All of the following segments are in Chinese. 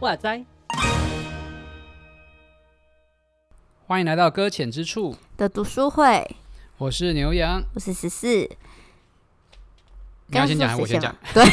哇塞！欢迎来到搁浅之处的读书会。我是牛羊，我是十四。你要先讲还是我先讲？对，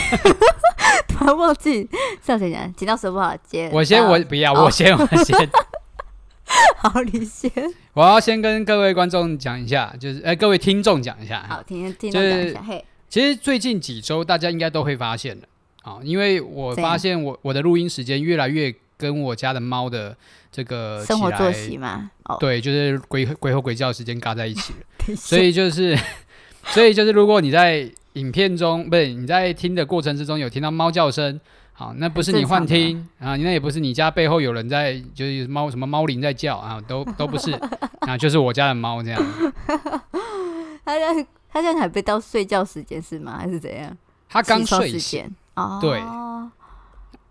突然忘记是要谁讲？剪到手不好接。我先，我不要，我先，我先。好，你先。我要先跟各位观众讲一下，就是哎，各位听众讲一下。好，听听众讲一下。嘿，其实最近几周大家应该都会发现了。啊，因为我发现我我的录音时间越来越跟我家的猫的这个生活作息嘛，哦，对，就是鬼鬼吼鬼叫的时间嘎在一起了，所以就是，所以就是，如果你在影片中不是你在听的过程之中有听到猫叫声，好，那不是你幻听啊，那也不是你家背后有人在就是猫什么猫铃在叫啊，都都不是，啊，就是我家的猫这样。他现在他现在还没到睡觉时间是吗？还是怎样？他刚睡醒。对，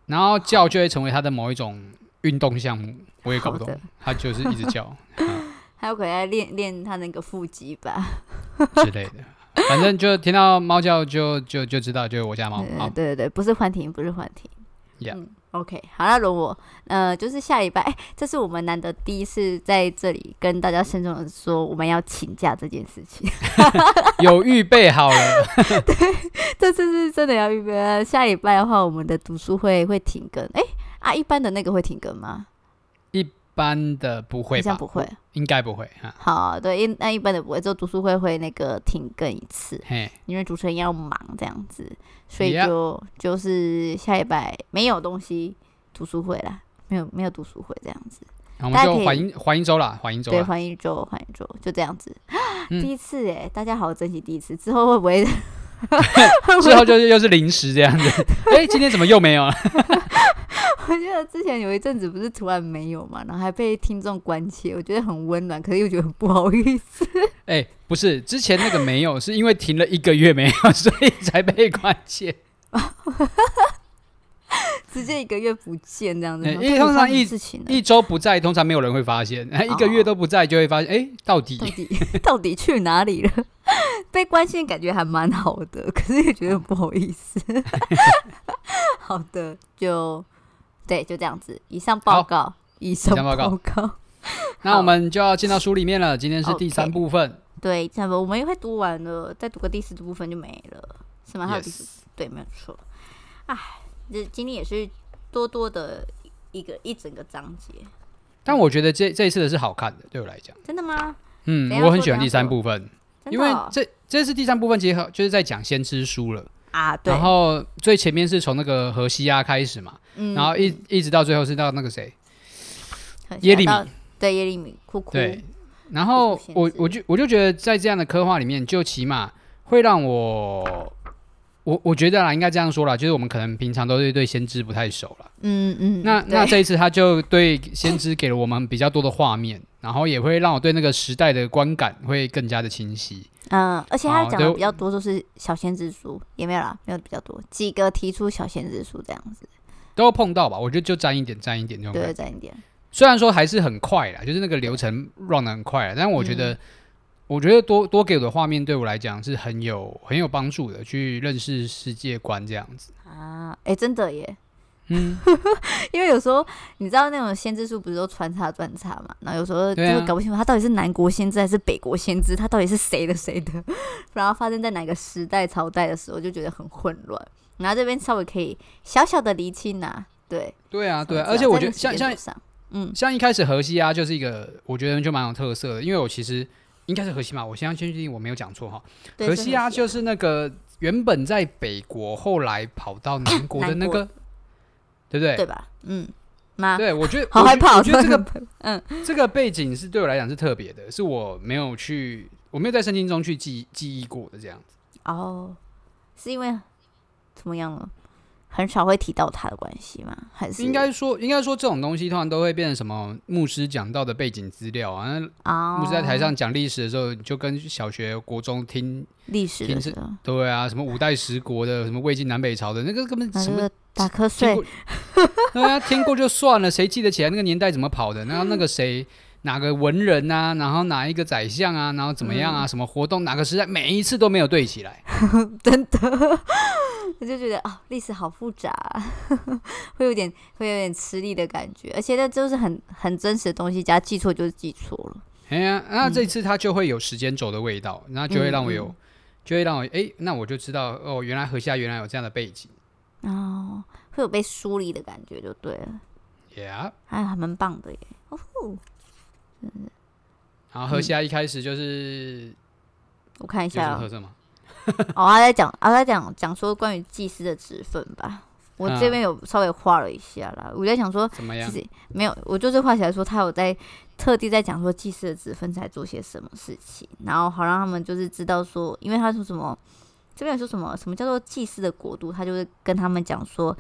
然后叫就会成为他的某一种运动项目，我也搞不懂，他就是一直叫。还有可能在练练他那个腹肌吧之类的，反正就听到猫叫就就就知道就是我家猫。对对对，不是幻听，不是幻听。Yeah. 嗯。OK，好，那轮我，呃，就是下礼拜，哎、欸，这是我们难得第一次在这里跟大家慎重的说我们要请假这件事情，有预备好了，对，这次是真的要预备。下礼拜的话，我们的读书会会停更，哎、欸，啊，一般的那个会停更吗？一般的不会吧？好像不会，应该不会哈。好，对，一那一般的不会，就读书会会那个停更一次，嘿，因为主持人要忙这样子，所以就.就是下礼拜没有东西读书会啦，没有没有读书会这样子。我们就缓一缓一周啦，缓一周，对，缓一周，缓一周，就这样子。嗯、第一次哎，大家好好珍惜第一次，之后会不会？之后就是又是零食这样子。哎、欸，今天怎么又没有了？我记得之前有一阵子不是突然没有嘛，然后还被听众关切，我觉得很温暖，可是又觉得很不好意思。哎、欸，不是，之前那个没有，是因为停了一个月没有，所以才被关切。直接一个月不见这样子，欸、因为通常一一周不在，通常没有人会发现；一个月都不在，就会发现，哎、欸，到底到底 到底去哪里了？被关心感觉还蛮好的，可是也觉得不好意思。好的，就。对，就这样子。以上报告，以上报告。那我们就要进到书里面了。今天是第三部分。对，差不多我们也会读完了，再读个第四部分就没了，是吗？还有第四.对，没有错。哎，这今天也是多多的一个一整个章节。但我觉得这这一次的是好看的，对我来讲。真的吗？嗯，我很喜欢第三部分，因为这这是第三部分，结合就是在讲先知书了。啊，对，然后最前面是从那个何西阿开始嘛，嗯、然后一一直到最后是到那个谁，耶利米，对耶利米，哭哭，对，然后我我就我就觉得在这样的刻画里面，就起码会让我，我我觉得啦，应该这样说啦，就是我们可能平常都是对先知不太熟了，嗯嗯，那那这一次他就对先知给了我们比较多的画面，然后也会让我对那个时代的观感会更加的清晰。嗯，而且他讲的比较多，都是小先知书，也没有啦，没有比较多几个提出小先知书这样子，都碰到吧？我觉得就沾一点，沾一点那种，对，沾一点。虽然说还是很快啦，就是那个流程 run 得很快啦，但我觉得，嗯、我觉得多多给我的画面对我来讲是很有很有帮助的，去认识世界观这样子啊。哎、欸，真的耶。嗯，因为有时候你知道那种先知书不是都穿插穿插嘛，然后有时候就会搞不清楚他到底是南国先知还是北国先知，他到底是谁的谁的，然后发生在哪个时代朝代的时候，就觉得很混乱。然后这边稍微可以小小的厘清啊，对，对啊，对啊，而且我觉得像像嗯，像一开始河西啊就是一个我觉得就蛮有特色的，因为我其实应该是荷西嘛，我先要先确定我没有讲错哈，荷西啊就是那个原本在北国，后来跑到南国的那个。对不对？对吧？嗯，妈，对我觉得好害怕。我觉得 这个，嗯，这个背景是对我来讲是特别的，是我没有去，我没有在圣经中去记记忆过的这样子。哦，是因为怎么样了？很少会提到他的关系吗？还是应该说，应该说这种东西通常都会变成什么牧师讲到的背景资料啊。哦、牧师在台上讲历史的时候，就跟小学、国中听历史的时候，对啊，什么五代十国的，什么魏晋南北朝的那个根本什么打瞌睡，对啊，听过就算了，谁记得起来那个年代怎么跑的？然后那个 谁。哪个文人啊，然后哪一个宰相啊，然后怎么样啊？嗯、什么活动？哪个时代？每一次都没有对起来，真的，我就觉得啊，历史好复杂，会有点会有点吃力的感觉，而且那就是很很真实的东西，加记错就是记错了。哎呀、啊，那这次它就会有时间轴的味道，那、嗯、就会让我有，嗯、就会让我哎，那我就知道哦，原来河西原来有这样的背景，哦，会有被梳理的感觉，就对了。Yeah，还还蛮棒的耶。哦。真的，然后河西一开始就是，我看一下有特色吗？哦，他在讲，他在讲讲说关于祭司的职分吧。我这边有稍微画了一下啦。我在想说，怎么样？其实没有，我就是画起来说，他有在特地在讲说祭司的职分在做些什么事情，然后好让他们就是知道说，因为他说什么，这边有说什么，什么叫做祭司的国度，他就是跟他们讲说，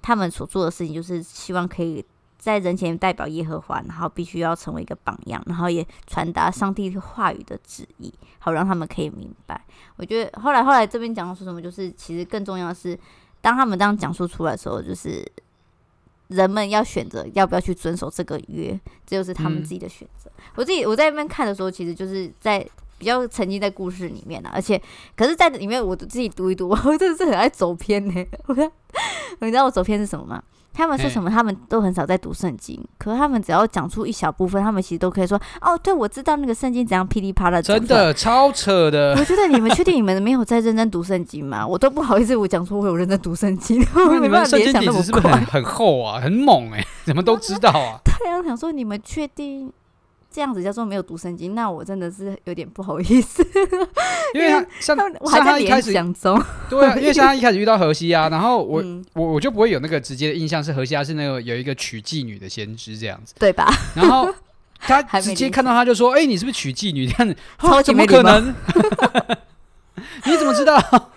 他们所做的事情就是希望可以。在人前代表耶和华，然后必须要成为一个榜样，然后也传达上帝话语的旨意，好让他们可以明白。我觉得后来后来这边讲到说什么，就是其实更重要的是，当他们这样讲述出来的时候，就是人们要选择要不要去遵守这个约，这就是他们自己的选择。嗯、我自己我在那边看的时候，其实就是在比较沉浸在故事里面了，而且可是在里面我自己读一读，我真的是很爱走偏呢。我 你知道我走偏是什么吗？他们说什么？他们都很少在读圣经，可是他们只要讲出一小部分，他们其实都可以说：“哦，对，我知道那个圣经怎样噼里啪啦。”真的超扯的。我觉得你们确定你们没有在认真读圣经吗？我都不好意思，我讲出我有认真读圣经。你们圣经底子是不是很很厚啊？很猛哎、欸，怎么都知道啊？太阳想说你们确定？这样子叫做没有读圣经，那我真的是有点不好意思，因为他像我还在联想中，对啊，因为像他一开始遇到荷西啊，然后我、嗯、我我就不会有那个直接的印象是荷西啊是那个有一个娶妓女的先知这样子，对吧？然后他直接看到他就说：“哎、欸，你是不是娶妓女？”这样子，超级没可能，你怎么知道？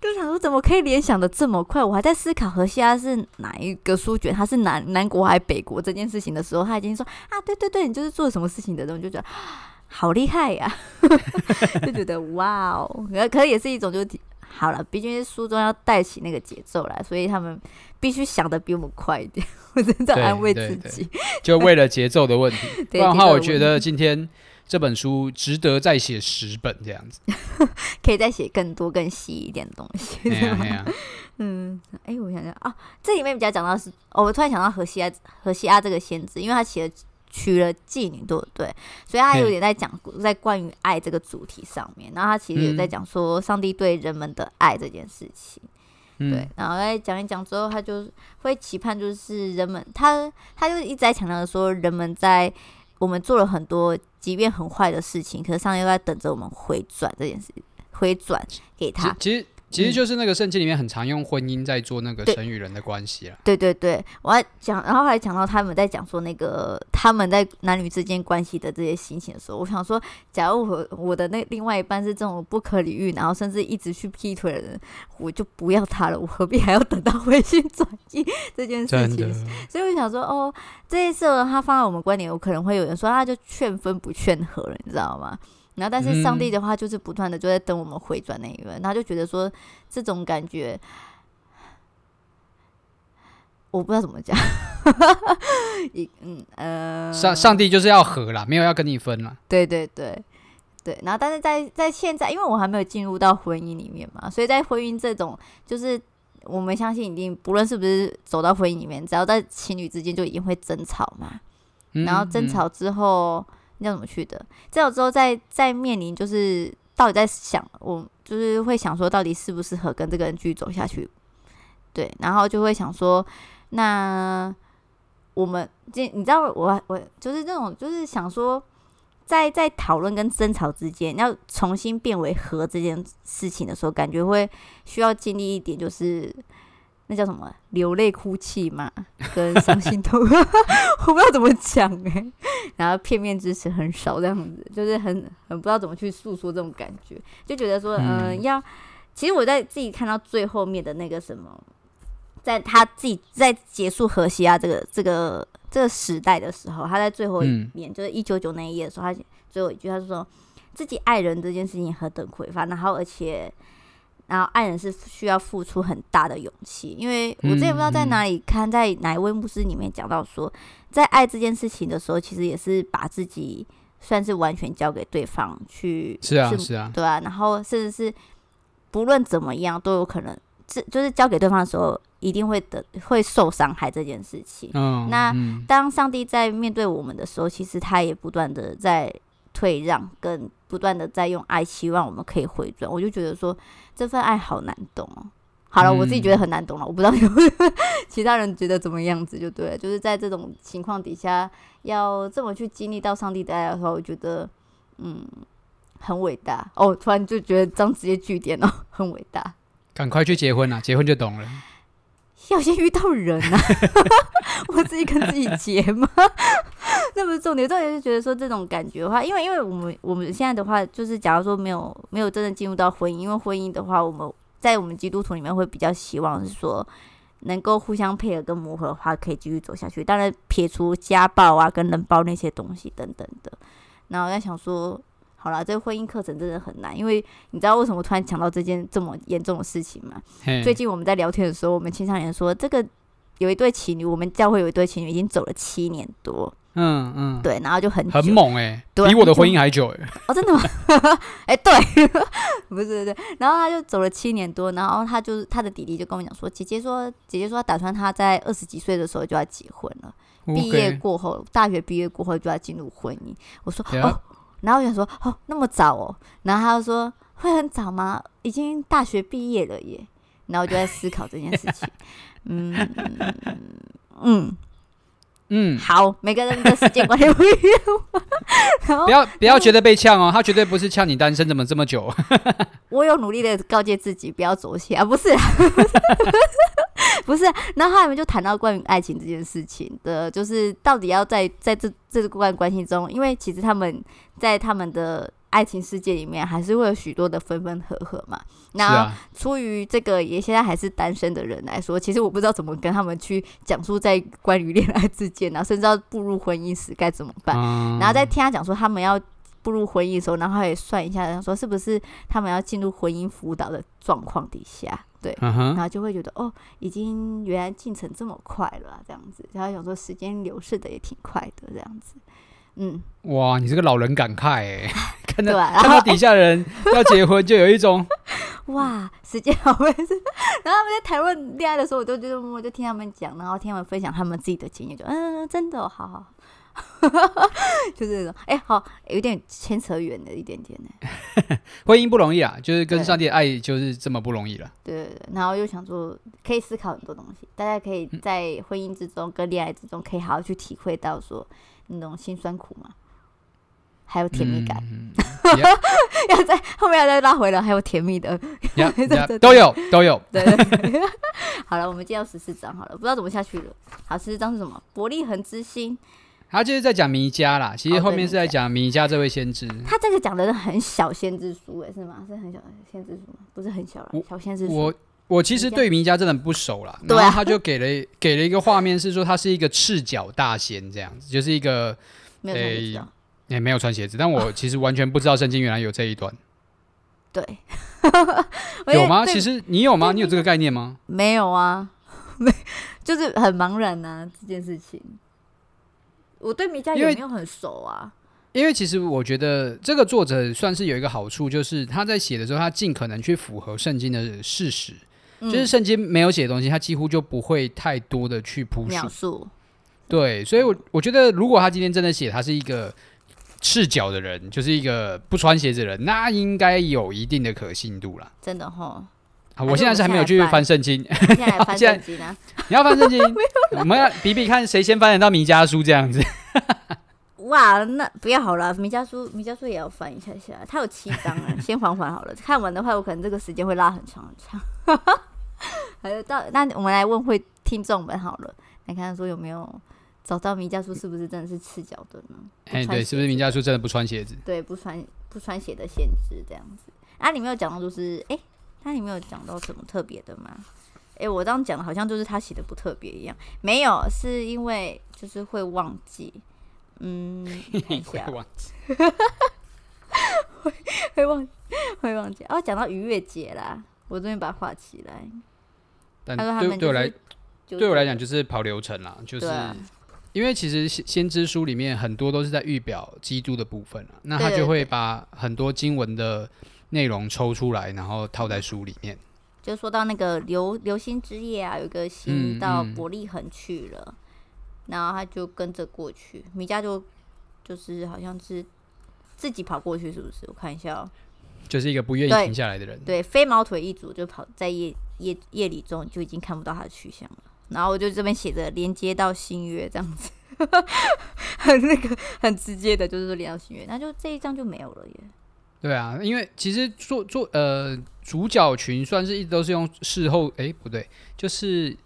就想说怎么可以联想的这么快？我还在思考河西阿是哪一个书卷，他是南南国还是北国这件事情的时候，他已经说啊，对对对，你就是做什么事情的人，就觉得好厉害呀、啊，就觉得哇哦，可能也是一种就好了，毕竟书中要带起那个节奏来，所以他们必须想的比我们快一点。我真的安慰自己，就为了节奏的问题。不然的话，我觉得今天。这本书值得再写十本这样子，可以再写更多更细一点的东西。嗯，哎，我想想啊，这里面比较讲到是，哦，我突然想到荷西阿，荷西阿这个先知，因为他写了娶了妓女，对不对？所以他有点在讲在关于爱这个主题上面，然后他其实也在讲说上帝对人们的爱这件事情。嗯、对，然后在讲一讲之后，他就会期盼就是人们，他他就一直在强调说人们在。我们做了很多，即便很坏的事情，可是上天又在等着我们回转这件事，回转给他。其实就是那个圣经里面很常用婚姻在做那个神与人的关系了。对对对，我还讲，然后还讲到他们在讲说那个他们在男女之间关系的这些心情的时候，我想说，假如我我的那另外一半是这种不可理喻，然后甚至一直去劈腿的人，我就不要他了，我何必还要等到回心转意这件事情？所以我想说，哦，这一次他放在我们观点，有可能会有人说，他就劝分不劝和了，你知道吗？然后，但是上帝的话就是不断的就在等我们回转那一位，他、嗯、就觉得说这种感觉，我不知道怎么讲，一嗯呃，上上帝就是要和啦，没有要跟你分啦。对对对对，然后但是在在现在，因为我还没有进入到婚姻里面嘛，所以在婚姻这种，就是我们相信一定不论是不是走到婚姻里面，只要在情侣之间就一定会争吵嘛，嗯、然后争吵之后。嗯要怎么去的？这有之后再再面临，就是到底在想，我就是会想说，到底适不适合跟这个人继续走下去？对，然后就会想说，那我们这你知道我，我就是这种，就是想说，在在讨论跟争吵之间，要重新变为和这件事情的时候，感觉会需要经历一点，就是。那叫什么？流泪哭泣嘛，跟伤心痛，我不知道怎么讲哎、欸。然后片面之词很少，这样子就是很很不知道怎么去诉说这种感觉，就觉得说，嗯、呃，要其实我在自己看到最后面的那个什么，在他自己在结束荷西亚这个这个这个时代的时候，他在最后一面，嗯、就是一九九那一页的时候，他最后一句他说自己爱人这件事情何等匮乏，然后而且。然后爱人是需要付出很大的勇气，因为我之前不知道在哪里看，在哪一位牧师里面讲到说，在爱这件事情的时候，其实也是把自己算是完全交给对方去，是啊是啊，对啊，然后甚至是不论怎么样都有可能，这就是交给对方的时候，一定会得会受伤害这件事情。嗯，那当上帝在面对我们的时候，其实他也不断的在退让，跟不断的在用爱，希望我们可以回转。我就觉得说。这份爱好难懂哦。好了，我自己觉得很难懂了，嗯、我不知道 其他人觉得怎么样子，就对了。就是在这种情况底下，要这么去经历到上帝的爱的时候，我觉得嗯很伟大哦。突然就觉得这样直接句点哦，很伟大。赶快去结婚啊，结婚就懂了。要先遇到人啊，我自己跟自己结吗？那不是重点，重点是觉得说这种感觉的话，因为因为我们我们现在的话，就是假如说没有没有真正进入到婚姻，因为婚姻的话，我们在我们基督徒里面会比较希望是说能够互相配合跟磨合的话，可以继续走下去。当然撇除家暴啊跟冷暴那些东西等等的。然后我在想说，好了，这个婚姻课程真的很难，因为你知道为什么我突然讲到这件这么严重的事情吗？最近我们在聊天的时候，我们青少年说，这个有一对情侣，我们教会有一对情侣已经走了七年多。嗯嗯，对，然后就很很猛哎、欸，对比我的婚姻还久哎、欸。哦，真的吗？哎、欸，对，不是对对。然后他就走了七年多，然后他就是他的弟弟就跟我讲说，姐姐说，姐姐说打算他在二十几岁的时候就要结婚了，毕.业过后，大学毕业过后就要进入婚姻。我说 Yeah. 哦，然后我想说哦，那么早哦，然后他就说会很早吗？已经大学毕业了耶。然后我就在思考这件事情，嗯 嗯。嗯嗯，好，每个人的时间观念不一样。不要不要觉得被呛哦，他绝对不是呛你单身怎么这么久。我有努力的告诫自己不要走起啊，不是，不是。然后他们就谈到关于爱情这件事情的，就是到底要在在这这段关系中，因为其实他们在他们的。爱情世界里面还是会有许多的分分合合嘛。那出于这个也现在还是单身的人来说，其实我不知道怎么跟他们去讲述在关于恋爱之间然后，甚至要步入婚姻时该怎么办。嗯、然后在听他讲说他们要步入婚姻的时候，然后他也算一下，然后说是不是他们要进入婚姻辅导的状况底下，对，然后就会觉得哦，已经原来进程这么快了，啊，这样子。然后想说时间流逝的也挺快的，这样子。嗯，哇，你这个老人感慨哎，看到看到底下人要结婚，就有一种 哇，时间好快。然后他们在谈论恋爱的时候，我就就默默就听他们讲，然后听他们分享他们自己的经验，就嗯，真的、哦、好好，就是这种哎，好有点牵扯远了一点点呢。婚姻不容易啊，就是跟上帝的爱就是这么不容易了。对对对，然后又想说可以思考很多东西，大家可以在婚姻之中跟恋爱之中，可以好好去体会到说。那种辛酸苦嘛，还有甜蜜感，要在后面要再拉回来，还有甜蜜的，都有都有。对，好了，我们进到十四章好了，不知道怎么下去了。好，十四章是什么？伯利恒之星。他就是在讲弥迦啦，其实后面是在讲弥迦这位先知。他这个讲的是很小先知书，哎，是吗？是很小的先知书吗？不是很小了，小先知书。我我其实对弥迦真的不熟啦，然后他就给了给了一个画面，是说他是一个赤脚大仙这样子，就是一个诶，也没有穿鞋子，但我 其实完全不知道圣经原来有这一段。对，有吗？其实你有吗？你有这个概念吗？没有啊，没，就是很茫然呐这件事情。我对米家也没有很熟啊。因为其实我觉得这个作者算是有一个好处，就是他在写的时候，他尽可能去符合圣经的事实。就是圣经没有写的东西，他几乎就不会太多的去铺描述。对，所以我，我我觉得，如果他今天真的写他是一个赤脚的人，就是一个不穿鞋子的人，那应该有一定的可信度了。真的哈。我现在是还没有去翻圣经。现在翻圣经呢？你要翻圣经？我们要比比看谁先翻得到弥迦书这样子。哇，那不要好了，弥迦书，弥迦书也要翻一下下。它有七章啊，先缓缓好了。看完的话，我可能这个时间会拉很长很长。还有到那我们来问会听众们好了，来看看说有没有找到弥迦书是不是真的是赤脚的呢？哎，对，是不是弥迦书真的不穿鞋子？对，不穿不穿鞋的限制这样子。啊，里面有讲到就是，哎，它里面有讲到什么特别的吗？哎、欸，我这样讲的好像就是他写的不特别一样，没有，是因为就是会忘记，嗯，看一下，会忘记，会 会忘会忘记。哦，讲到逾越节啦，我终于把它画起来。但对对我来，对我来讲就是跑流程啦，就是。因为其实先知书里面很多都是在预表基督的部分，那他就会把很多经文的内容抽出来，然后套在书里面。就说到那个流流星之夜啊，有一个星到伯利恒去了，嗯嗯，然后他就跟着过去，米迦就就是好像是自己跑过去，是不是？我看一下哦，就是一个不愿意停下来的人。对，对飞毛腿一族就跑在夜夜夜里中就已经看不到他的去向了。然后我就这边写着连接到新月这样子，很那个很直接的，就是说连到新月，那就这一章就没有了耶。对啊，因为其实做做呃主角群算是一直都是用事后，哎不对，就是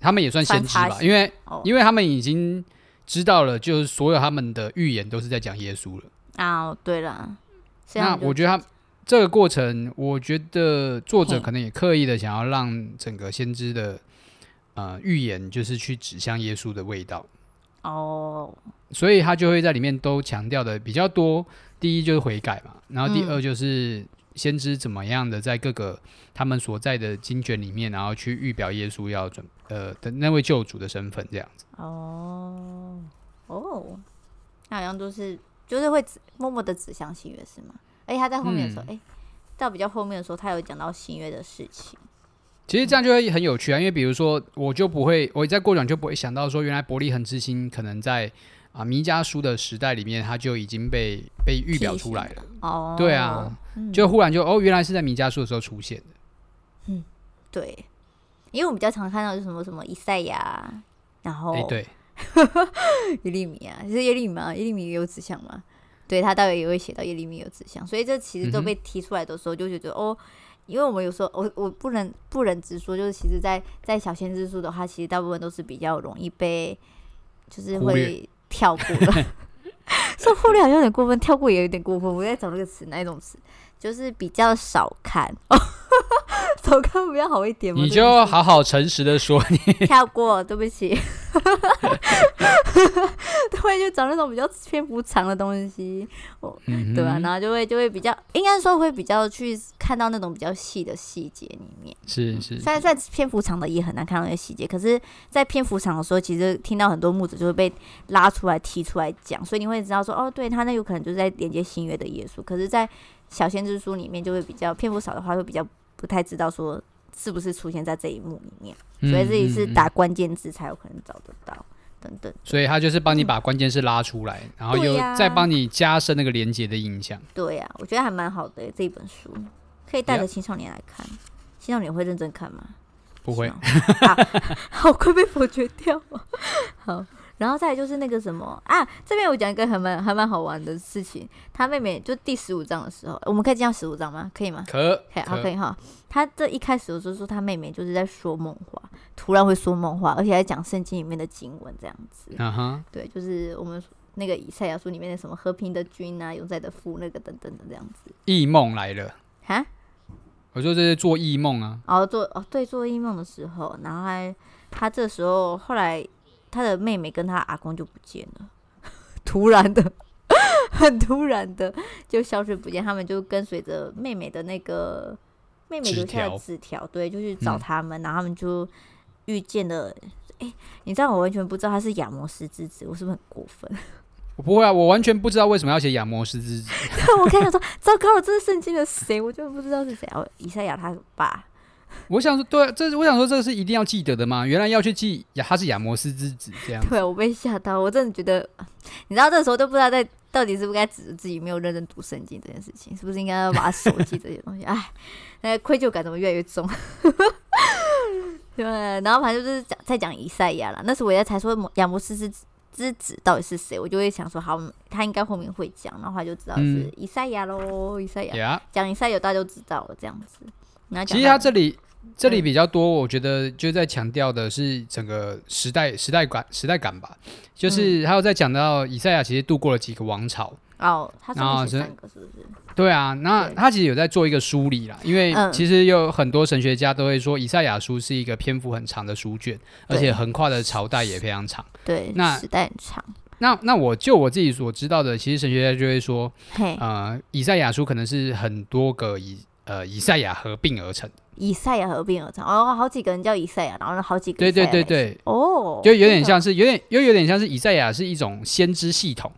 他们也算先知吧，因为、哦、因为他们已经知道了，就是所有他们的预言都是在讲耶稣了。啊，对了，那我觉得他这个过程，我觉得作者可能也刻意的想要让整个先知的。呃，预言就是去指向耶稣的味道哦，所以他就会在里面都强调的比较多。第一就是悔改嘛，然后第二就是先知怎么样的在各个他们所在的经卷里面，然后去预表耶稣要准呃的那位救主的身份这样子。哦哦，那好像都是就是会指默默的指向新约是吗？而且他在后面的时候，哎、嗯，到比较后面的时候，他有讲到新约的事情。其实这样就会很有趣啊，因为比如说，我就不会，我在过讲就不会想到说，原来伯利恒之星可能在啊弥迦书的时代里面，它就已经被被预表出来了。哦，对啊，嗯、就忽然就哦，原来是在弥迦书的时候出现的。嗯，对，因为我们比较常看到是什么什么以赛亚，然后哎对，耶利米啊，是耶利米嘛？耶利米有指向嘛？对，他待会也会写到耶利米有指向，所以这其实都被提出来的时候，就觉得、嗯、哦。因为我们有时候，我我不能不忍直说，就是其实在，在在小仙之书的话，其实大部分都是比较容易被，就是会跳过的。说忽略好像有点过分，跳过也有点过分。我在找那个词，哪一种词？就是比较少看。少看比较好一点吗？你就好好诚实的说，你跳过，对不起。都会就找那种比较篇幅长的东西，哦、嗯，对吧？然后就会就会比较，应该说会比较去看到那种比较细的细节里面。是是，虽然在篇幅长的也很难看到那些细节，可是，在篇幅长的时候，其实听到很多木子就会被拉出来提出来讲，所以你会知道说，哦，对他那有可能就是在连接新约的耶稣。可是，在小先知书里面就会比较篇幅少的话，会比较不太知道说是不是出现在这一幕里面，所以这里是打关键字才有可能找得到。等等，所以他就是帮你把关键字拉出来，嗯、然后又再帮你加深那个连接的印象。对呀、啊，我觉得还蛮好的这一本书，可以带着青少年来看。青少年会认真看吗？不会，好 快被否决掉。好。然后再来就是那个什么啊，这边我讲一个还蛮还蛮好玩的事情。他妹妹就第十五章的时候，我们可以进到十五章吗？可以吗？可，可以，好，可以哈。他这一开始的时候说他妹妹就是在说梦话，突然会说梦话，而且还讲圣经里面的经文这样子。啊哈，对，就是我们那个以赛亚书里面的什么和平的君啊，永在的父那个等等的这样子。异梦来了哈，我说这是做异梦啊。哦，做哦，对，做异梦的时候，然后还他这时候后来。他的妹妹跟他阿公就不见了，突然的，很突然的就消失不见。他们就跟随着妹妹的那个妹妹留下的纸条，对，就去找他们，嗯、然后他们就遇见了。哎、欸，你知道我完全不知道他是亚摩斯之子，我是不是很过分？我不会啊，我完全不知道为什么要写亚摩斯之子。我跟他说，糟糕了，这是圣经的谁？我就不知道是谁。哦，以赛亚他爸。我想说，对，这是我想说，这个是一定要记得的吗？原来要去记亚，他是亚摩斯之子这样。对，我被吓到，我真的觉得，你知道，这时候都不知道在到底是不是该指着自己没有认真读圣经这件事情，是不是应该要把它手记这些东西？哎，那个愧疚感怎么越来越重？对，然后反正就是讲在讲以赛亚了。那时候我也才说亚摩斯之之子到底是谁，我就会想说，好，他应该后面会讲，然后他就知道是以赛亚喽，以赛亚讲以赛亚，大家都知道了这样子。其实他这里这里比较多，我觉得就在强调的是整个时代时代感时代感吧，就是还有在讲到以赛亚其实度过了几个王朝。哦，他上面写三个是不是？对啊，那他其实有在做一个梳理啦，因为其实有很多神学家都会说，以赛亚书是一个篇幅很长的书卷，而且横跨的朝代也非常长。对，那时代很长。那那我就我自己所知道的，其实神学家就会说，呃，以赛亚书可能是很多个以呃以赛亚合并而成。以赛亚合并而成，哦，好几个人叫以赛亚，然后好几个。对对对对，哦，就有点像是有点又有点像是以赛亚是一种先知系统。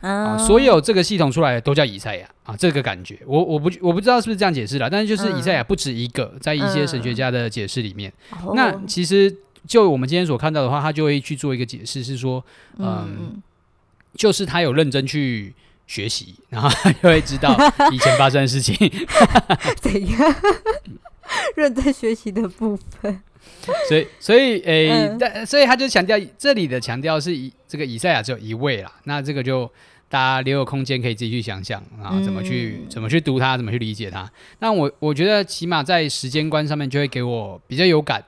啊，所有这个系统出来的都叫以赛亚啊，这个感觉，我我不我不知道是不是这样解释啦，但是就是以赛亚不止一个，在一些神学家的解释里面，那其实就我们今天所看到的话，他就会去做一个解释，是说，嗯，就是他有认真去学习，然后他就会知道 以前发生的事情，怎样？认真学习的部分，所以所以诶，但所以他就强调这里的强调是以这个以赛亚只有一位啦，那这个就。大家留有空间可以自己去想象啊，怎么去怎么去读它，怎么去理解它。那我我觉得起码在时间观上面就会给我比较有感，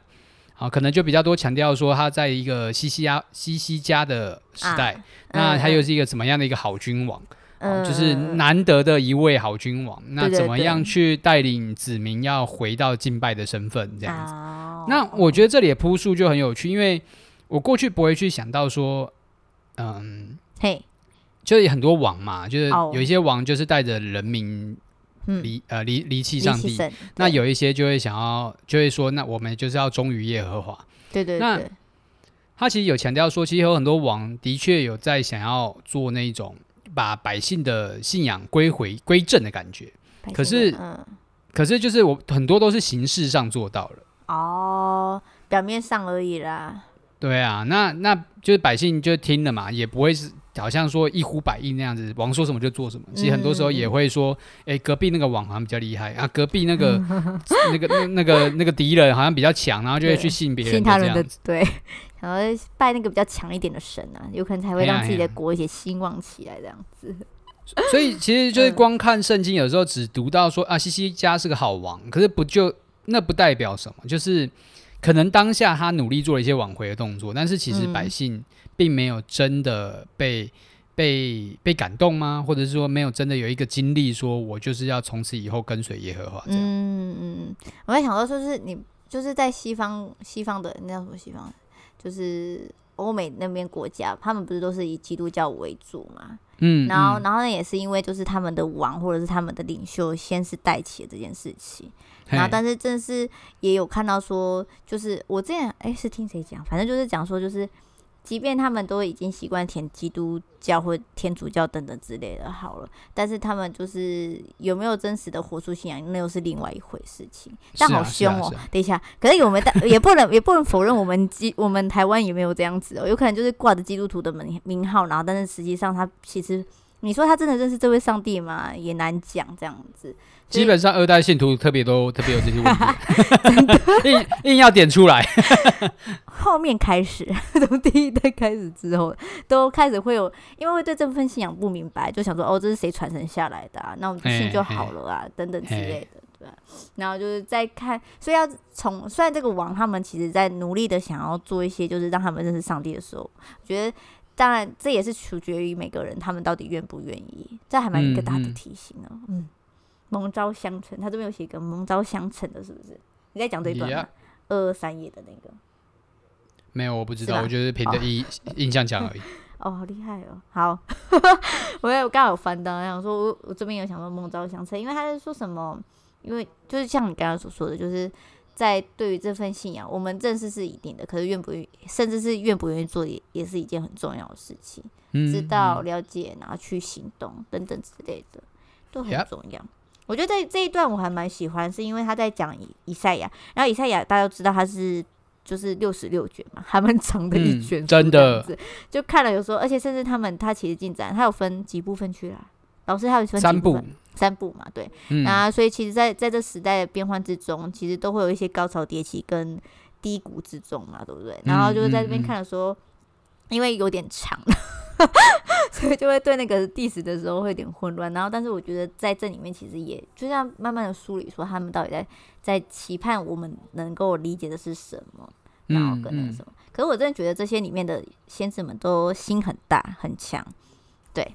啊，可能就比较多强调说他在一个西西亚西西家的时代，啊、那他又是一个怎么样的一个好君王，嗯、就是难得的一位好君王。嗯、那怎么样去带领子民要回到敬拜的身份这样子？哦、那我觉得这里的铺述就很有趣，因为我过去不会去想到说，嗯，嘿。就是很多王嘛，就是有一些王就是带着人民离、嗯、呃离离弃上帝，那有一些就会想要就会说，那我们就是要忠于耶和华。对对对。那他其实有强调说，其实有很多王的确有在想要做那种把百姓的信仰归回归正的感觉，可是、嗯、可是就是我很多都是形式上做到了哦，表面上而已啦。对啊，那那就是百姓就听了嘛，也不会是。好像说一呼百应那样子，王说什么就做什么。其实很多时候也会说，哎、嗯欸，隔壁那个网好像比较厉害啊，隔壁那个 那个那那个那个敌人好像比较强，然后就会去信别人，信他人的对，然后拜那个比较强一点的神啊，有可能才会让自己的国一些兴旺起来这样子。所以其实就是光看圣经，有时候只读到说啊，西西家是个好王，可是不就那不代表什么，就是可能当下他努力做了一些挽回的动作，但是其实百姓、嗯。并没有真的被被被感动吗？或者是说没有真的有一个经历，说我就是要从此以后跟随耶和华这样？嗯嗯，我在想到说是你就是在西方西方的那叫什么西方，就是欧美那边国家，他们不是都是以基督教为主嘛？嗯，然后然后呢也是因为就是他们的王或者是他们的领袖先是带起了这件事情，然后但是正是也有看到说，就是我之前哎是听谁讲？反正就是讲说就是。即便他们都已经习惯填基督教或天主教等等之类的，好了，但是他们就是有没有真实的活出信仰，那又是另外一回事情。但好凶哦！等一下，可是我们也不能也不能否认我们基我们台湾也没有这样子哦，有可能就是挂着基督徒的名名号，然后但是实际上他其实。你说他真的认识这位上帝吗？也难讲这样子。基本上二代信徒特别都 特别有这些问题，硬硬要点出来。后面开始，从第一代开始之后，都开始会有，因为会对这部分信仰不明白，就想说哦，这是谁传承下来的啊？那我们信就好了啊，等等之类的，对。然后就是在看，所以要从虽然这个王他们其实在努力的想要做一些，就是让他们认识上帝的时候，我觉得。当然，这也是取决于每个人，他们到底愿不愿意。这还蛮一个大的提醒呢。嗯，嗯，蒙招相称，他这边有写一个蒙招相称的，是不是？你在讲这一段吗？二二三页的那个？没有，我不知道。我就是凭着印印象讲而已。哦，好厉害哦！好，我我刚好有翻到，想说我我这边有想说蒙招相称，因为他在说什么？因为就是像你刚刚所说的，就是。在对于这份信仰，我们认识是一定的，可是愿不愿意，甚至是愿不愿意做，也也是一件很重要的事情。嗯、知道、了解，然后去行动等等之类的，都很重要。我觉得这这一段我还蛮喜欢，是因为他在讲以以赛亚，然后以赛亚大家都知道他是就是六十六卷嘛，还蛮长的一卷，嗯，真的。就看了有时候，而且甚至他们他其实进展，他有分几部分去啦。老师他有分三部分？三部嘛，对，嗯、啊，所以其实在在这时代的变换之中，其实都会有一些高潮迭起跟低谷之中嘛，对不对？然后就是在这边看的时候，嗯嗯、因为有点长，所以就会对那个历史的时候会有点混乱。然后，但是我觉得在这里面其实也就像慢慢的梳理说，他们到底在在期盼我们能够理解的是什么，然后跟那个什么。可是我真的觉得这些里面的先知们都心很大很强，对。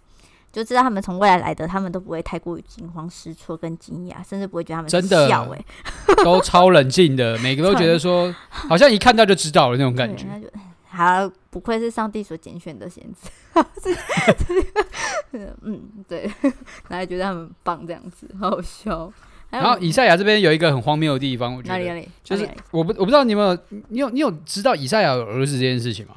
就知道他们从未来来的，他们都不会太过于惊慌失措跟惊讶，甚至不会觉得他们真的 都超冷静的，每个都觉得说，好像一看到就知道了那种感觉。好，不愧是上帝所拣选的先知。嗯，对，然后觉得他们很棒，这样子好好笑。然后以赛亚这边有一个很荒谬的地方，我觉得哪里哪里就是我不我不知道你有没有你有你有知道以赛亚有儿子这件事情吗？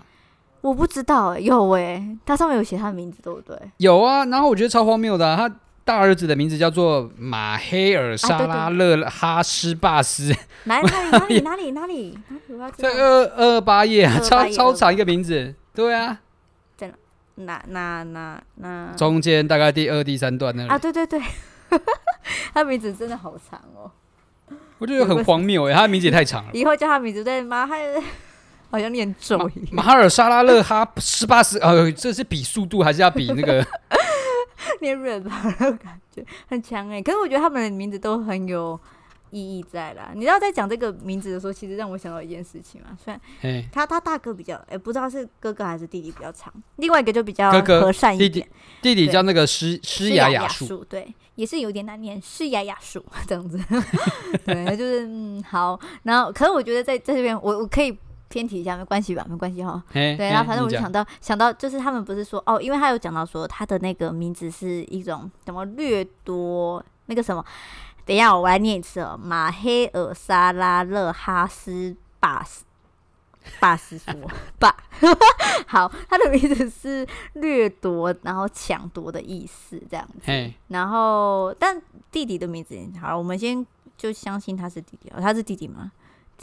我不知道、欸，有哎、欸，他上面有写他的名字，对不对？有啊，然后我觉得超荒谬的、啊，他大儿子的名字叫做马黑尔沙拉勒哈斯巴斯，哪里哪里哪里哪里哪里？在二 二八页啊，超超长一个名字，对啊，在哪哪哪哪？中间大概第二第三段那里啊，对对对，他 名字真的好长哦，我觉得很荒谬哎、欸，他的名字也太长了，以后叫他名字对马黑。好像念咒语。马哈尔沙拉勒哈十八十，呃，这是比速度还是要比那个 念 rap 的感觉很强哎。可是我觉得他们的名字都很有意义在啦。你知道在讲这个名字的时候，其实让我想到一件事情嘛。虽然他他大哥比较，哎，不知道是哥哥还是弟弟比较长。另外一个就比较和善一点。弟弟叫那个施施雅雅树，对，也是有点难念，施雅雅树这样子。对，就是嗯好。然后，可是我觉得在在这边，我我可以。偏题一下没关系吧，没关系哈。对，然后反正我就想到想到，就是他们不是说哦，因为他有讲到说他的那个名字是一种什么掠夺那个什么，等一下我来念一次哦，马黑尔沙拉勒哈斯巴斯巴斯说 巴，好，他的名字是掠夺然后抢夺的意思这样子。然后但弟弟的名字好，我们先就相信他是弟弟哦，他是弟弟吗？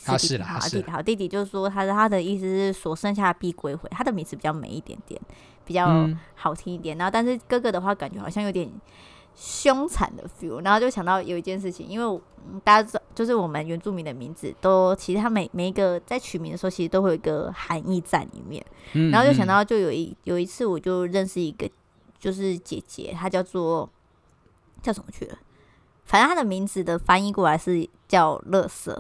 他是啦，弟弟好，弟弟就是说，他的他的意思是所剩下的必归回，他的名字比较美一点点，比较好听一点。嗯、然后，但是哥哥的话，感觉好像有点凶残的 feel。然后就想到有一件事情，因为大家知道，就是我们原住民的名字都其实他每每一个在取名的时候，其实都会有一个含义在里面。嗯、然后就想到，就有一有一次，我就认识一个就是姐姐，她叫做叫什么去了？反正她的名字的翻译过来是叫“垃圾”。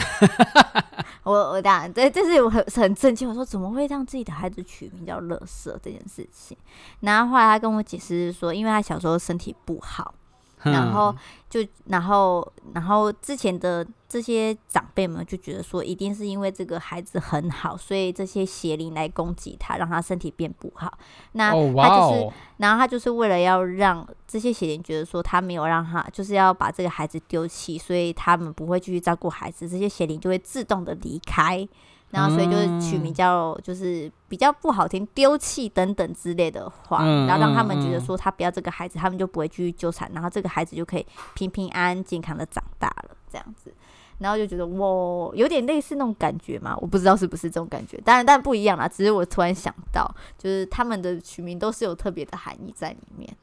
我我当然，对，就是我很很震惊。我说怎么会让自己的孩子取名叫“乐色”这件事情？然后后来他跟我解释说，因为他小时候身体不好。然后就，然后，然后之前的这些长辈们就觉得说，一定是因为这个孩子很好，所以这些邪灵来攻击他，让他身体变不好。那他就是，oh, wow. 然后他就是为了要让这些邪灵觉得说，他没有让他，就是要把这个孩子丢弃，所以他们不会继续照顾孩子，这些邪灵就会自动的离开。然后，所以就是取名叫，就是比较不好听，丢弃等等之类的话，嗯、然后让他们觉得说他不要这个孩子，嗯、他们就不会继续纠缠，然后这个孩子就可以平平安安、健康的长大了，这样子。然后就觉得哇，有点类似那种感觉嘛，我不知道是不是这种感觉，当然，但不一样啦。只是我突然想到，就是他们的取名都是有特别的含义在里面。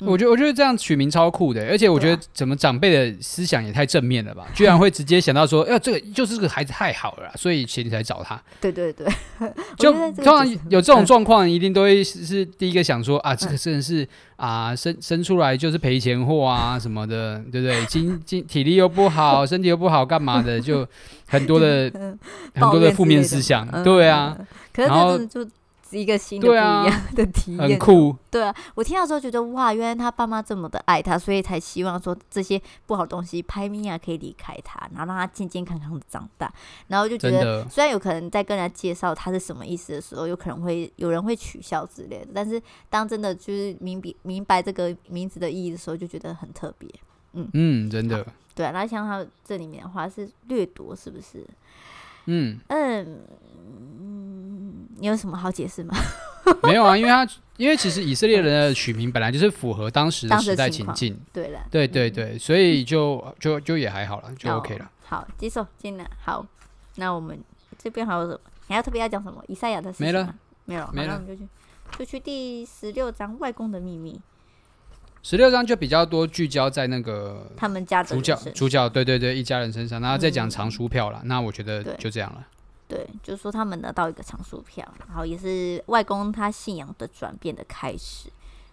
我觉得我觉得这样取名超酷的，而且我觉得怎么长辈的思想也太正面了吧？居然会直接想到说，哎，这个就是这个孩子太好了，所以前你才找他。对对对，就通常有这种状况，一定都会是第一个想说啊，这个真的是啊，生生出来就是赔钱货啊什么的，对不对？经经体力又不好，身体又不好，干嘛的？就很多的 很多的负面思想，对啊。然后就。一个新的不一样的体验，很酷。对啊，我听到时候觉得哇，原来他爸妈这么的爱他，所以才希望说这些不好的东西，拍咪啊可以离开他，然后让他健健康康的长大。然后就觉得，虽然有可能在跟人家介绍他是什么意思的时候，有可能会有人会取笑之类的，但是当真的就是明白明白这个名字的意义的时候，就觉得很特别。嗯嗯，真的。对啊，然后像他这里面的话是掠夺，是不是？嗯嗯。你有什么好解释吗？没有啊，因为他因为其实以色列人的取名本来就是符合当时的时代情境，对了，对对对，所以就就就也还好了，就 OK 了。好，接受进来。好，那我们这边还有什么？你还要特别要讲什么？以赛亚的事情没了，没有，没了，我们就去就去第十六章外公的秘密。十六章就比较多聚焦在那个他们家主角主角，对对对，一家人身上，然后再讲藏书票了。那我觉得就这样了。对，就是说他们拿到一个长书票，然后也是外公他信仰的转变的开始。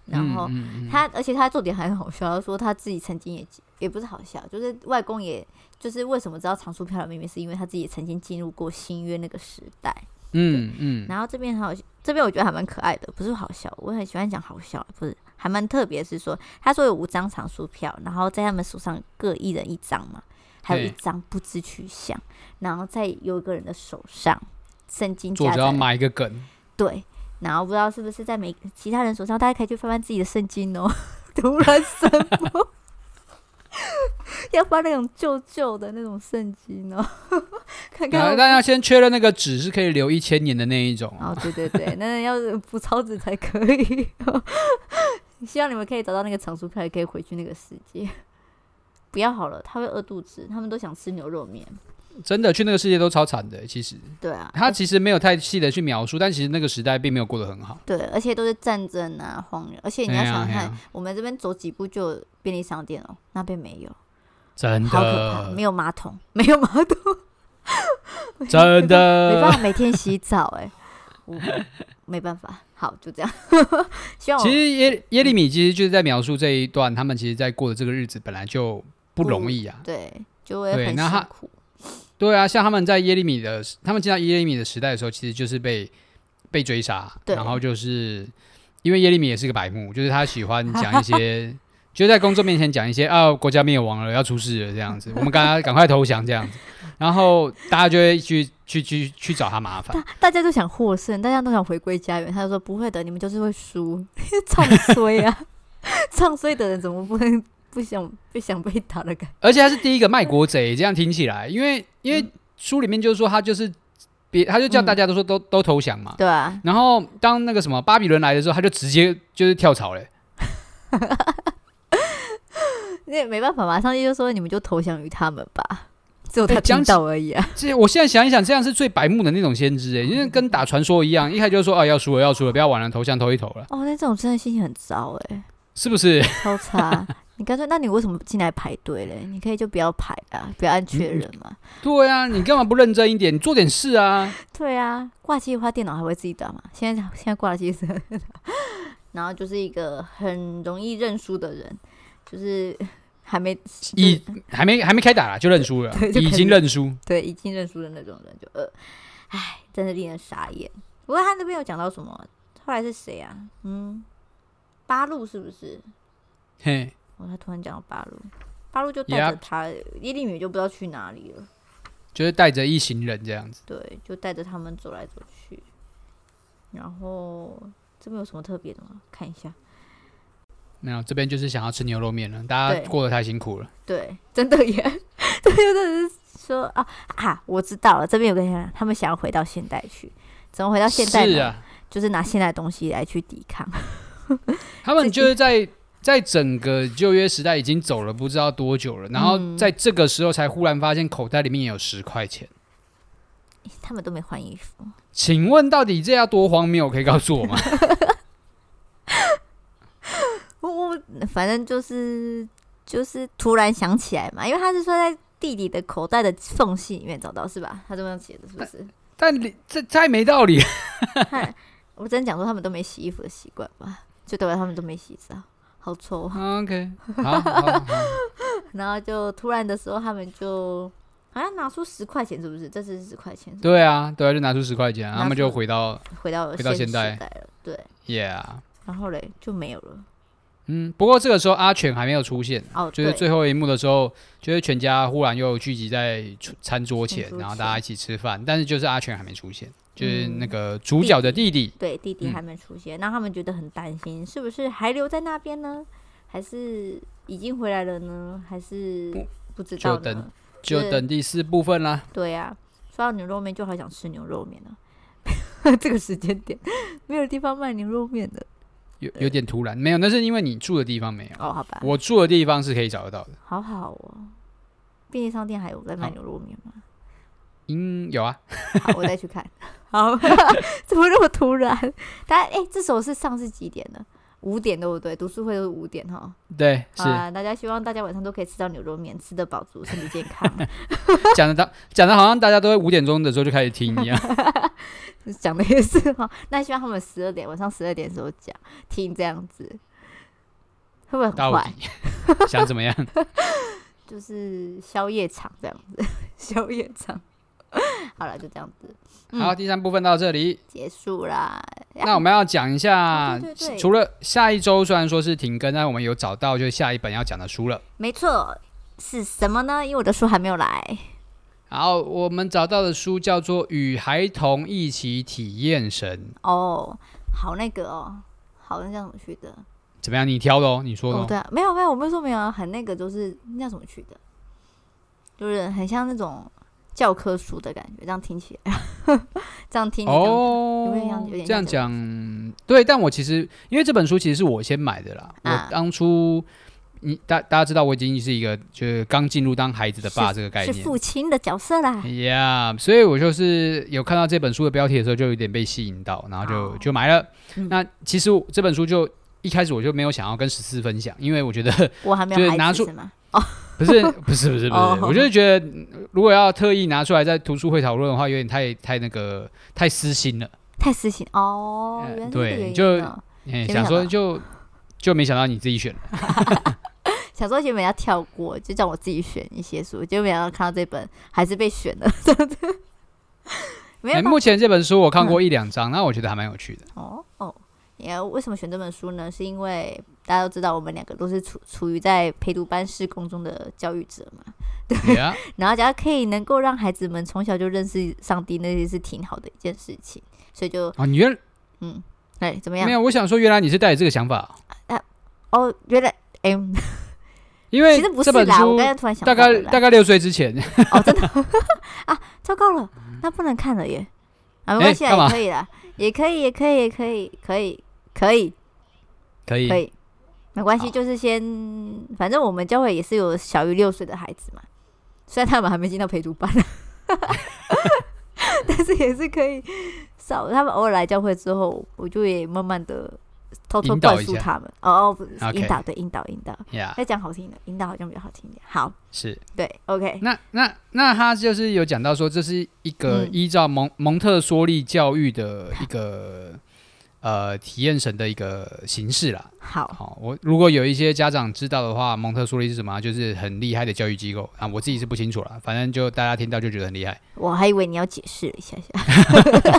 然后他，而且他重点还很好笑，他说他自己曾经也也不是好笑，就是外公也就是为什么知道长书票的秘密，是因为他自己曾经进入过新约那个时代。嗯嗯。然后这边还有这边我觉得还蛮可爱的，不是好笑，我很喜欢讲好笑，不是还蛮特别，是说他说有五张长书票，然后在他们手上各一人一张嘛，还有一张不知去向，然后在有一个人的手上，圣经作者要埋一个梗，对。然后不知道是不是在每其他人手上，大家可以去翻翻自己的圣经哦。突然什么要翻那种旧旧的那种圣经哦？看看，大家先确认那个纸是可以留一千年的那一种哦。对对对，那要补钞纸才可以。希望你们可以找到那个藏书票，也可以回去那个世界。不要好了，他会饿肚子，他们都想吃牛肉面。真的去那个世界都超惨的，其实。对啊。他其实没有太细的去描述，但其实那个时代并没有过得很好。对，而且都是战争啊，荒原，而且你要想想看，我们这边走几步就有便利商店哦，那边没有。真的。好可怕，没有马桶，没有马桶。真的。没办法每天洗澡哎，我没办法。好，就这样。希望。其实耶耶利米其实就是在描述这一段，他们其实在过的这个日子本来就不容易啊。对，就会很辛苦。对啊，像他们在耶利米的，他们进到耶利米的时代的时候，其实就是被被追杀，然后就是因为耶利米也是个白目，就是他喜欢讲一些，就在工作面前讲一些啊，国家灭亡了，要出事了这样子，我们赶快赶快投降这样子，然后大家就会去去去去找他麻烦，大家都想获胜，大家都想回归家园，他就说不会的，你们就是会输，唱衰啊，唱衰的人怎么不能？不想不想被打的感觉，而且他是第一个卖国贼，这样听起来，因为因为书里面就是说他就是别，他就叫大家都说都、嗯、都投降嘛，对啊。然后当那个什么巴比伦来的时候，他就直接就是跳槽嘞。那也没办法嘛，上帝就说你们就投降于他们吧，只有他听到而已啊。这我现在想一想，这样是最白目的那种先知哎，因为跟打传说一样，一开始就说啊要输了要输了，不要玩了，投降投一投了。哦，那这种真的心情很糟哎，是不是？超差。你干脆，那你为什么进来排队嘞？你可以就不要排啊，不要按确认嘛、嗯。对啊，你干嘛不认真一点？你做点事啊。对啊，挂机的话，电脑还会自己打嘛。现在现在挂机是，然后就是一个很容易认输的人，就是还没已还没还没开打啦，就认输了，已经认输。对，已经认输的那种人就呃，唉，真的令人傻眼。不过他那边有讲到什么？后来是谁啊？嗯，八路是不是？嘿。哦，他突然讲到八路，八路就带着他.耶利米就不知道去哪里了，就是带着一行人这样子。对，就带着他们走来走去。然后这边有什么特别的吗？看一下，没有，这边就是想要吃牛肉面了。大家过得太辛苦了。对，真的耶。这边就是说啊啊，我知道了，这边有个人，他们想要回到现代去，怎么回到现代呢？是啊，就是拿现代东西来去抵抗。他们 就是在。在整个旧约时代已经走了不知道多久了，然后在这个时候才忽然发现口袋里面也有十块钱。他们都没换衣服。请问到底这要多荒谬？可以告诉我吗？我我反正就是就是突然想起来嘛，因为他是说在弟弟的口袋的缝隙里面找到是吧？他这么写的是不是？但你这太没道理。我真讲说他们都没洗衣服的习惯吧，就代表他们都没洗澡。好臭，OK，好，好，好，然后就突然的时候，他们就好像拿出十块钱，是不是？这是十块钱。对啊，对啊，就拿出十块钱，他们就回到回到回到现代了。对，Yeah。然后嘞就没有了。嗯，不过这个时候阿全还没有出现，哦，就是最后一幕的时候，就是全家忽然又聚集在餐桌前，然后大家一起吃饭，但是就是阿全还没出现。就是那个主角的弟弟，弟弟对，弟弟还没出现，那、嗯、他们觉得很担心，是不是还留在那边呢？还是已经回来了呢？还是不知道？就等就等第四部分啦。对呀、啊，说到牛肉面，就好想吃牛肉面了。这个时间点没有地方卖牛肉面的，有有点突然。没有，那是因为你住的地方没有。哦，好吧。我住的地方是可以找得到的。好好哦，便利商店还有在卖牛肉面吗？嗯，有啊。好，我再去看。好，怎么那么突然？大家，哎、欸，这时候是上次几点呢？五点对不对？读书会都是五点哈。对，是。大家希望大家晚上都可以吃到牛肉面，吃得饱足，身体健康。讲的当讲的好像大家都会五点钟的时候就开始听一样。讲的也是哈。那希望他们十二点晚上十二点的时候讲听这样子，会不会很快？想怎么样？就是宵夜场这样子，宵夜场。好了，就这样子。嗯、好，第三部分到这里结束啦。那我们要讲一下，啊、对对对除了下一周虽然说是停更，但我们有找到就是下一本要讲的书了。没错，是什么呢？因为我的书还没有来。好，我们找到的书叫做《与孩童一起体验神》。哦，好那个哦，好，那叫什么去的？怎么样？你挑的哦，你说的、哦。哦，对啊，没有没有，我没有说没有，很那个，就是那叫什么去的？就是很像那种。教科书的感觉，这样听起来，这样听哦，有点有点这样讲，对。但我其实因为这本书其实是我先买的啦。啊、我当初，你大大家知道，我已经是一个就是刚进入当孩子的爸这个概念，是父亲的角色啦。呀，yeah, 所以我就是有看到这本书的标题的时候，就有点被吸引到，然后就、哦、就买了。嗯、那其实这本书就一开始我就没有想要跟十四分享，因为我觉得我还没有拿出哦。不是 不是不是不是，我就是觉得如果要特意拿出来在读书会讨论的话，有点太太那个太私心了，太私心哦。对，就想说就就没想到你自己选了，想说前面要跳过，就叫我自己选一些书，就没想到看到这本还是被选了，真的。没，目前这本书我看过一两章，那我觉得还蛮有趣的。哦哦。也为什么选这本书呢？是因为大家都知道，我们两个都是处处于在陪读班施工中的教育者嘛，对。Yeah. 然后，假如可以能够让孩子们从小就认识上帝，那些是挺好的一件事情。所以就啊，你原嗯，哎，怎么样？没有，我想说，原来你是带着这个想法。啊，哦，原来，哎，因为其实不是啦，我刚才突然想到，大概大概六岁之前。哦，真的啊，糟糕了，那不能看了耶。啊，没关系啊，也可以啦，也可以，也可以，也可以，可以。可以，可以，可以，没关系，就是先，反正我们教会也是有小于六岁的孩子嘛，虽然他们还没进到陪读班，但是也是可以少。他们偶尔来教会之后，我就也慢慢的偷偷灌输他们。哦哦，不是引导，对，引导，引导。再讲好听的，引导好像比较好听一点。好，是对，OK。那那那他就是有讲到说，这是一个依照蒙蒙特梭利教育的一个。呃，体验神的一个形式啦。好，好，我如果有一些家长知道的话，蒙特梭利是什么？就是很厉害的教育机构啊。我自己是不清楚了，反正就大家听到就觉得很厉害。我还以为你要解释一下下，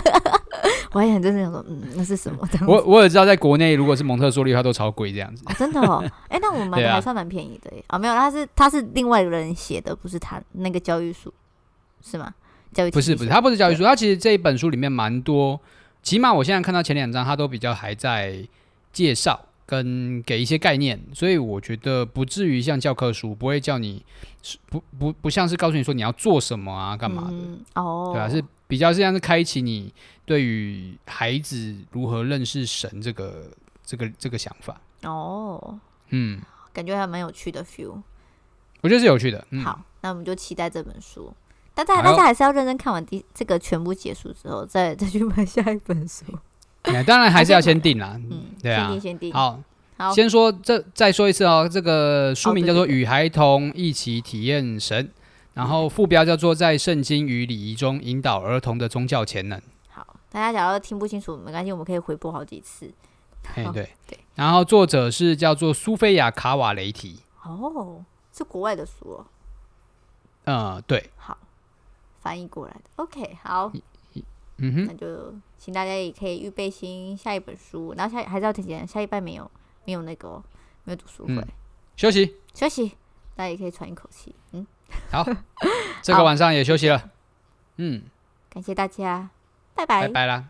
我还很认真想说，嗯，那是什么？我我也知道，在国内如果是蒙特梭利它，都超贵这样子。哦、真的哦，哎、欸，那我买的 还算蛮便宜的耶。啊、哦，没有，他是他是另外一个人写的，不是他那个教育书，是吗？教育不是不是，他不是教育书，他其实这一本书里面蛮多。起码我现在看到前两章，他都比较还在介绍跟给一些概念，所以我觉得不至于像教科书，不会叫你不不不像是告诉你说你要做什么啊干嘛的、嗯、哦，对啊，是比较像是开启你对于孩子如何认识神这个这个这个想法。哦，嗯，感觉还蛮有趣的 feel，我觉得是有趣的。嗯、好，那我们就期待这本书。大家，大家还是要认真看完第这个全部结束之后，再再去买下一本书。当然还是要先订啦。嗯，对啊，先订先订。好，好，先说这，再说一次哦。这个书名叫做《与孩童一起体验神》，然后副标叫做《在圣经与礼仪中引导儿童的宗教潜能》。好，大家假如听不清楚，没关系，我们可以回播好几次。哎，对对。然后作者是叫做苏菲亚卡瓦雷提。哦，是国外的书哦。嗯，对。好。翻译过来的，OK，好，嗯哼，那就请大家也可以预备新下一本书，然后下还是要提前，下一半没有没有那个、哦、没有读书会，嗯、休息。休息，大家也可以喘一口气，嗯，好，这个晚上也休息了，嗯，感谢大家，拜拜，拜拜啦。